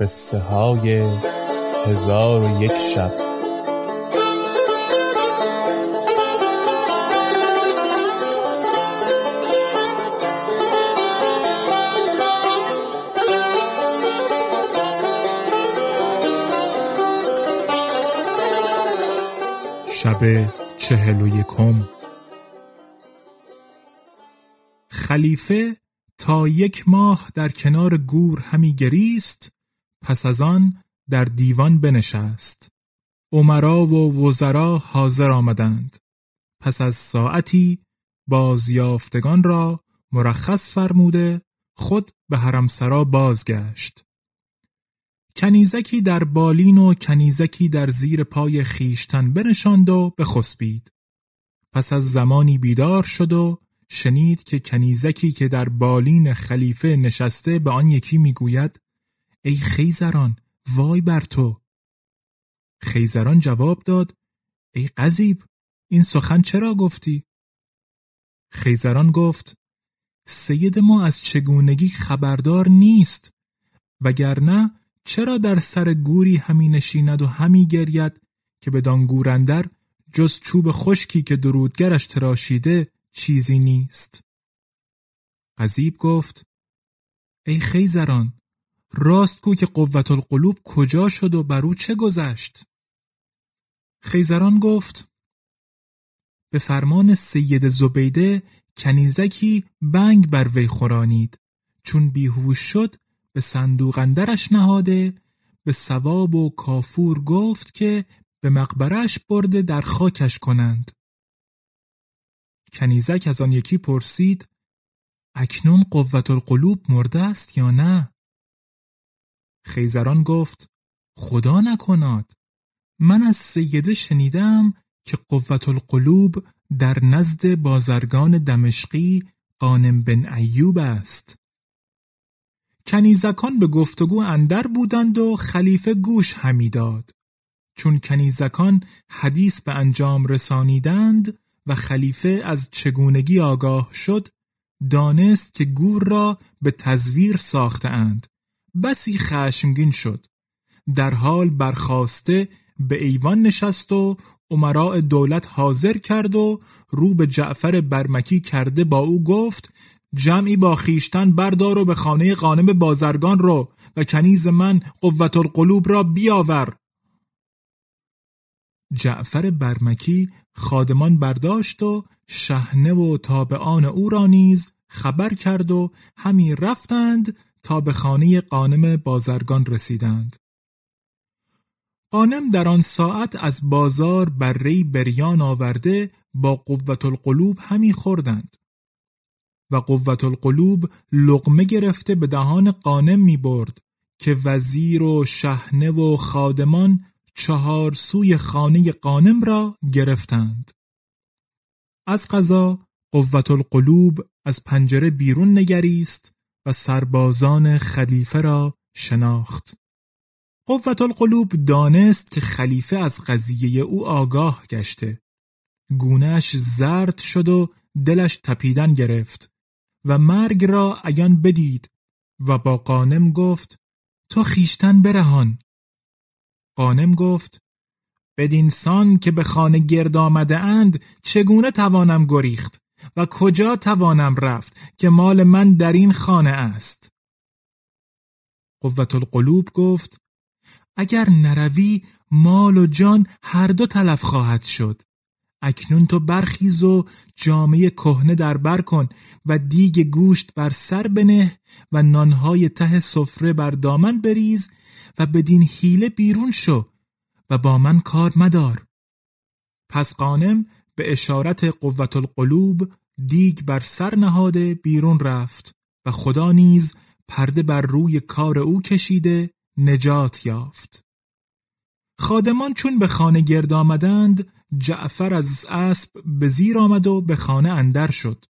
قصه های هزار و یک شب. شب چهل و یکم. خلیفه تا یک ماه در کنار گور همی گریست پس از آن در دیوان بنشست. عمرا و وزرا حاضر آمدند. پس از ساعتی بازیافتگان را مرخص فرموده خود به حرمسرا بازگشت. کنیزکی در بالین و کنیزکی در زیر پای خیشتن بنشاند و بخسبید. پس از زمانی بیدار شد و شنید که کنیزکی که در بالین خلیفه نشسته به آن یکی می‌گوید ای خیزران وای بر تو. خیزران جواب داد ای قذیب این سخن چرا گفتی؟ خیزران گفت سید ما از چگونگی خبردار نیست وگرنه چرا در سر گوری همی نشیند و همی گرید که بدان گورندر جز چوب خشکی که درودگرش تراشیده چیزی نیست؟ قذیب گفت ای خیزران راست کو که قوت القلوب کجا شد و بر او چه گذشت؟ خیزران گفت به فرمان سید زبیده کنیزکی بنگ بر وی خورانید. چون بیهوش شد به صندوق اندرش نهاده به سواب و کافور گفت که به مقبرش برده در خاکش کنند. کنیزک از آن یکی پرسید اکنون قوت القلوب مرده است یا نه؟ خیزران گفت خدا نکناد من از سیده شنیدم که قوت القلوب در نزد بازرگان دمشقی قانم بن ایوب است. کنیزکان به گفتگو اندر بودند و خلیفه گوش همی داد. چون کنیزکان حدیث به انجام رسانیدند و خلیفه از چگونگی آگاه شد دانست که گور را به تزویر ساخته اند بسی خشمگین شد. در حال برخواسته به ایوان نشست و عمراء دولت حاضر کرد و رو به جعفر برمکی کرده با او گفت جمعی با خیشتن بردار و به خانه قانم بازرگان رو و کنیز من قوت القلوب را بیاور. جعفر برمکی خادمان برداشت و شهنه و تابعان او را نیز خبر کرد و همی رفتند تا به خانه قانم بازرگان رسیدند. قانم در آن ساعت از بازار بره بریان آورده با قوت القلوب همی خوردند و قوت القلوب لقمه گرفته به دهان قانم می برد که وزیر و شهنه و خادمان چهار سوی خانه قانم را گرفتند از قضا قوت القلوب از پنجره بیرون نگریست و سربازان خلیفه را شناخت. قوت القلوب دانست که خلیفه از قضیه او آگاه گشته. گونهش زرد شد و دلش تپیدن گرفت و مرگ را ایان بدید و با قانم گفت تو خیشتن برهان. قانم گفت بدین سان که به خانه گرد آمده اند چگونه توانم گریخت و کجا توانم رفت که مال من در این خانه است؟ قوت القلوب گفت اگر نروی مال و جان هر دو تلف خواهد شد. اکنون تو برخیز و جامعه کهنه در بر کن و دیگ گوشت بر سر بنه و نانهای ته سفره بر دامن بریز و بدین حیله بیرون شو و با من کار مدار. پس قانم به اشارت قوت القلوب دیگ بر سر نهاده بیرون رفت و خدا نیز پرده بر روی کار او کشیده نجات یافت. خادمان چون به خانه گرد آمدند جعفر از اسب به زیر آمد و به خانه اندر شد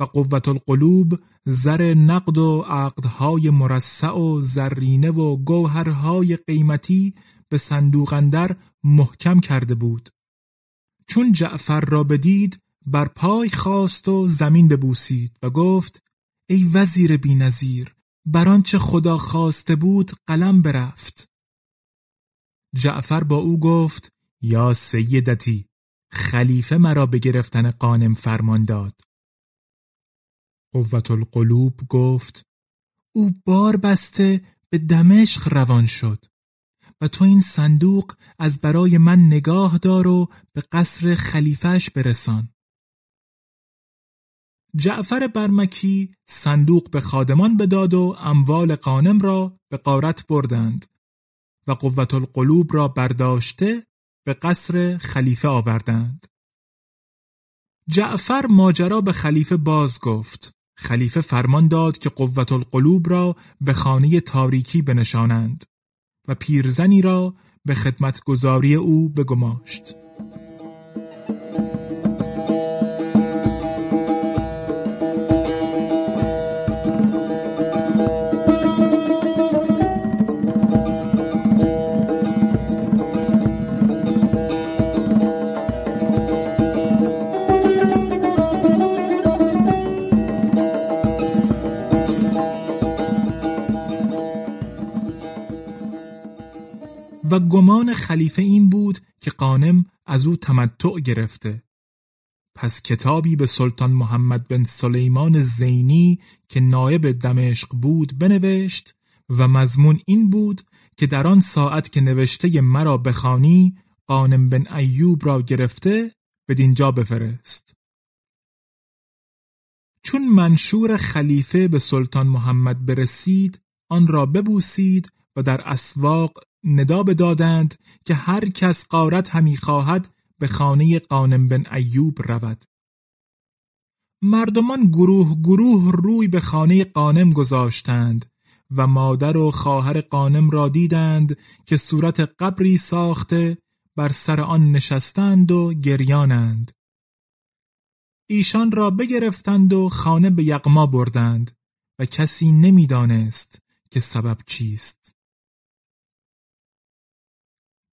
و قوت القلوب زر نقد و عقدهای مرسع و زرینه و گوهرهای قیمتی به صندوق اندر محکم کرده بود. چون جعفر را بدید بر پای خواست و زمین ببوسید و گفت ای وزیر بینظیر بر آنچه خدا خواسته بود قلم برفت. جعفر با او گفت یا سیدتی خلیفه مرا به گرفتن قانم فرمان داد. قوت القلوب گفت او بار بسته به دمشق روان شد. تو این صندوق از برای من نگاه دار و به قصر خلیفهش برسان. جعفر برمکی صندوق به خادمان بداد و اموال قانم را به قارت بردند و قوت القلوب را برداشته به قصر خلیفه آوردند. جعفر ماجرا به خلیفه باز گفت. خلیفه فرمان داد که قوت القلوب را به خانه تاریکی بنشانند. و پیرزنی را به خدمتگذاری او بگماشت. گمان خلیفه این بود که قانم از او تمتع گرفته. پس کتابی به سلطان محمد بن سلیمان زینی که نایب دمشق بود بنوشت و مضمون این بود که در آن ساعت که نوشته مرا بخوانی قانم بن ایوب را گرفته به دینجا بفرست. چون منشور خلیفه به سلطان محمد برسید آن را ببوسید و در اسواق ندا بدادند که هر کس قارت همی خواهد به خانه قانم بن ایوب رود. مردمان گروه گروه روی به خانه قانم گذاشتند و مادر و خواهر قانم را دیدند که صورت قبری ساخته بر سر آن نشستند و گریانند. ایشان را بگرفتند و خانه به یغما بردند و کسی نمی‌دانست که سبب چیست.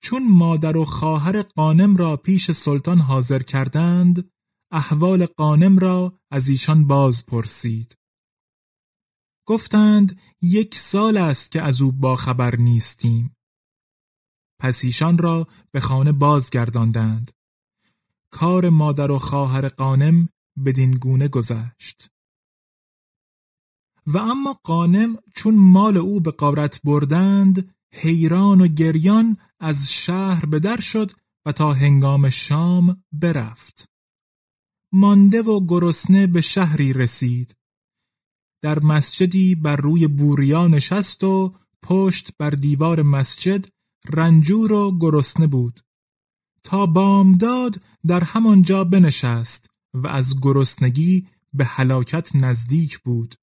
چون مادر و خواهر قانم را پیش سلطان حاضر کردند احوال قانم را از ایشان باز پرسید. گفتند یک سال است که از او با خبر نیستیم. پس ایشان را به خانه بازگرداندند. کار مادر و خواهر قانم بدین گونه گذشت. و اما قانم چون مال او به قارت بردند حیران و گریان از شهر به در شد و تا هنگام شام برفت. مانده و گرسنه به شهری رسید. در مسجدی بر روی بوریا نشست و پشت بر دیوار مسجد رنجور و گرسنه بود. تا بامداد در همانجا بنشست و از گرسنگی به هلاکت نزدیک بود.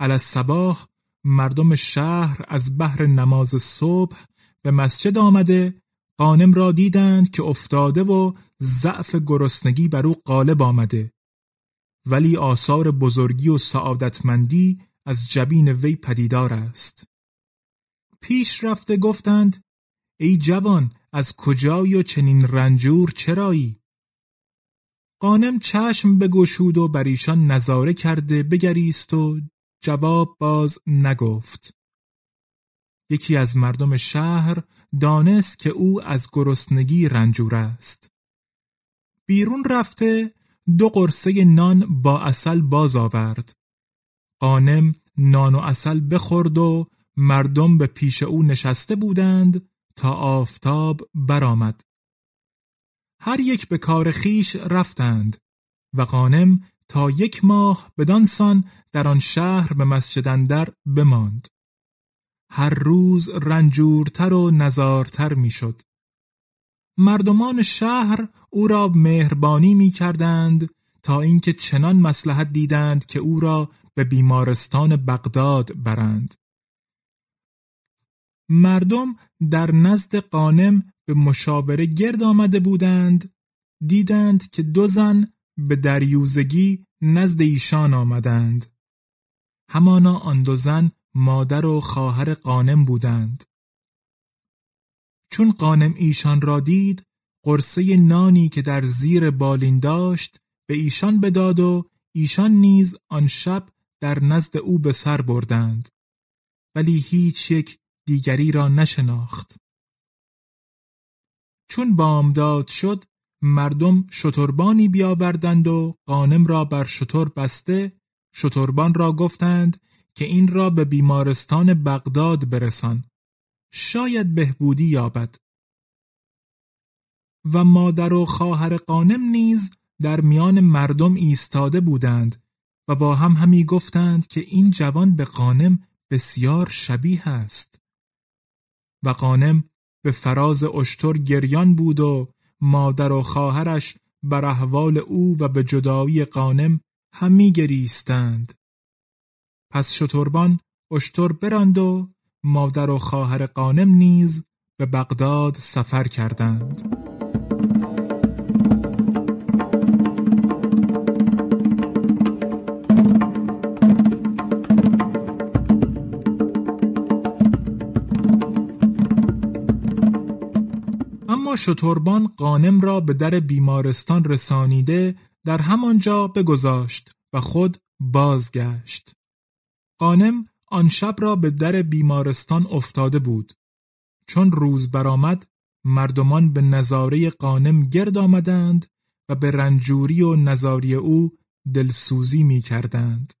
علی صباح مردم شهر از بحر نماز صبح به مسجد آمده قانم را دیدند که افتاده و ضعف گرسنگی بر او غالب آمده. ولی آثار بزرگی و سعادتمندی از جبین وی پدیدار است. پیش رفته گفتند ای جوان از کجایی و چنین رنجور چرایی؟ قانم چشم بگشود و بر ایشان نظاره کرده بگریست و جواب باز نگفت. یکی از مردم شهر دانست که او از گرسنگی رنجور است بیرون رفته دو قرصه نان با اصل باز آورد قانم نان و اصل بخورد و مردم به پیش او نشسته بودند تا آفتاب برآمد. هر یک به کار خیش رفتند و قانم تا یک ماه بدانسان در آن شهر به مسجد اندر بماند. هر روز رنجورتر و نزارتر می‌شد. مردمان شهر او را مهربانی می کردند تا اینکه چنان مسلحت دیدند که او را به بیمارستان بغداد برند. مردم در نزد قانم به مشاوره گرد آمده بودند دیدند که دو زن به دریوزگی نزد ایشان آمدند همانا آن دو زن مادر و خواهر قانم بودند. چون قانم ایشان را دید قرصه نانی که در زیر بالین داشت به ایشان بداد و ایشان نیز آن شب در نزد او به سر بردند. ولی هیچ یک دیگری را نشناخت. چون بامداد شد مردم شتربانی بیاوردند و قانم را بر شتر بسته شتربان را گفتند که این را به بیمارستان بغداد برسان. شاید بهبودی یابد. و مادر و خواهر قانم نیز در میان مردم ایستاده بودند و با هم همی گفتند که این جوان به قانم بسیار شبیه است. و قانم به فراز اشتر گریان بود و مادر و خواهرش بر احوال او و به جدایی قانم همی گریستند. پس شتربان اشتر براند و مادر و خواهر قانم نیز به بغداد سفر کردند. اما شتربان قانم را به در بیمارستان رسانیده در همانجا بگذاشت و خود بازگشت. قانم آن شب را به در بیمارستان افتاده بود چون روز برآمد مردمان به نظاره قانم گرد آمدند و به رنجوری و نظاری او دلسوزی می کردند.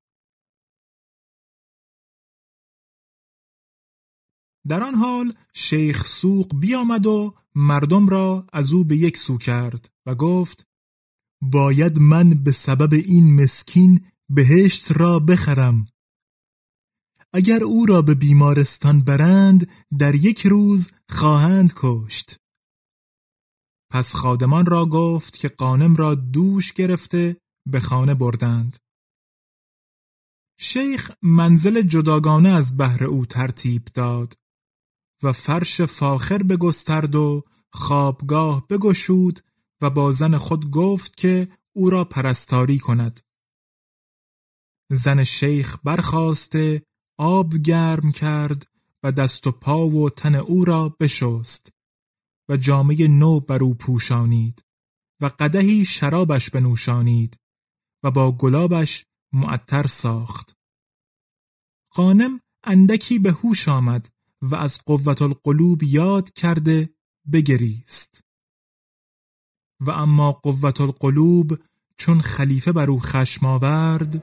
در آن حال شیخ سوق بیامد و مردم را از او به یک سو کرد و گفت باید من به سبب این مسکین بهشت را بخرم اگر او را به بیمارستان برند در یک روز خواهند کشت. پس خادمان را گفت که قانم را دوش گرفته به خانه بردند. شیخ منزل جداگانه از بهر او ترتیب داد و فرش فاخر بگسترد و خوابگاه بگشود و با زن خود گفت که او را پرستاری کند. زن شیخ برخواسته آب گرم کرد و دست و پا و تن او را بشست و جامعه نو بر او پوشانید و قدهی شرابش بنوشانید و با گلابش معطر ساخت. قانم اندکی به هوش آمد و از قوت القلوب یاد کرده بگریست. و اما قوت القلوب چون خلیفه بر او خشم آورد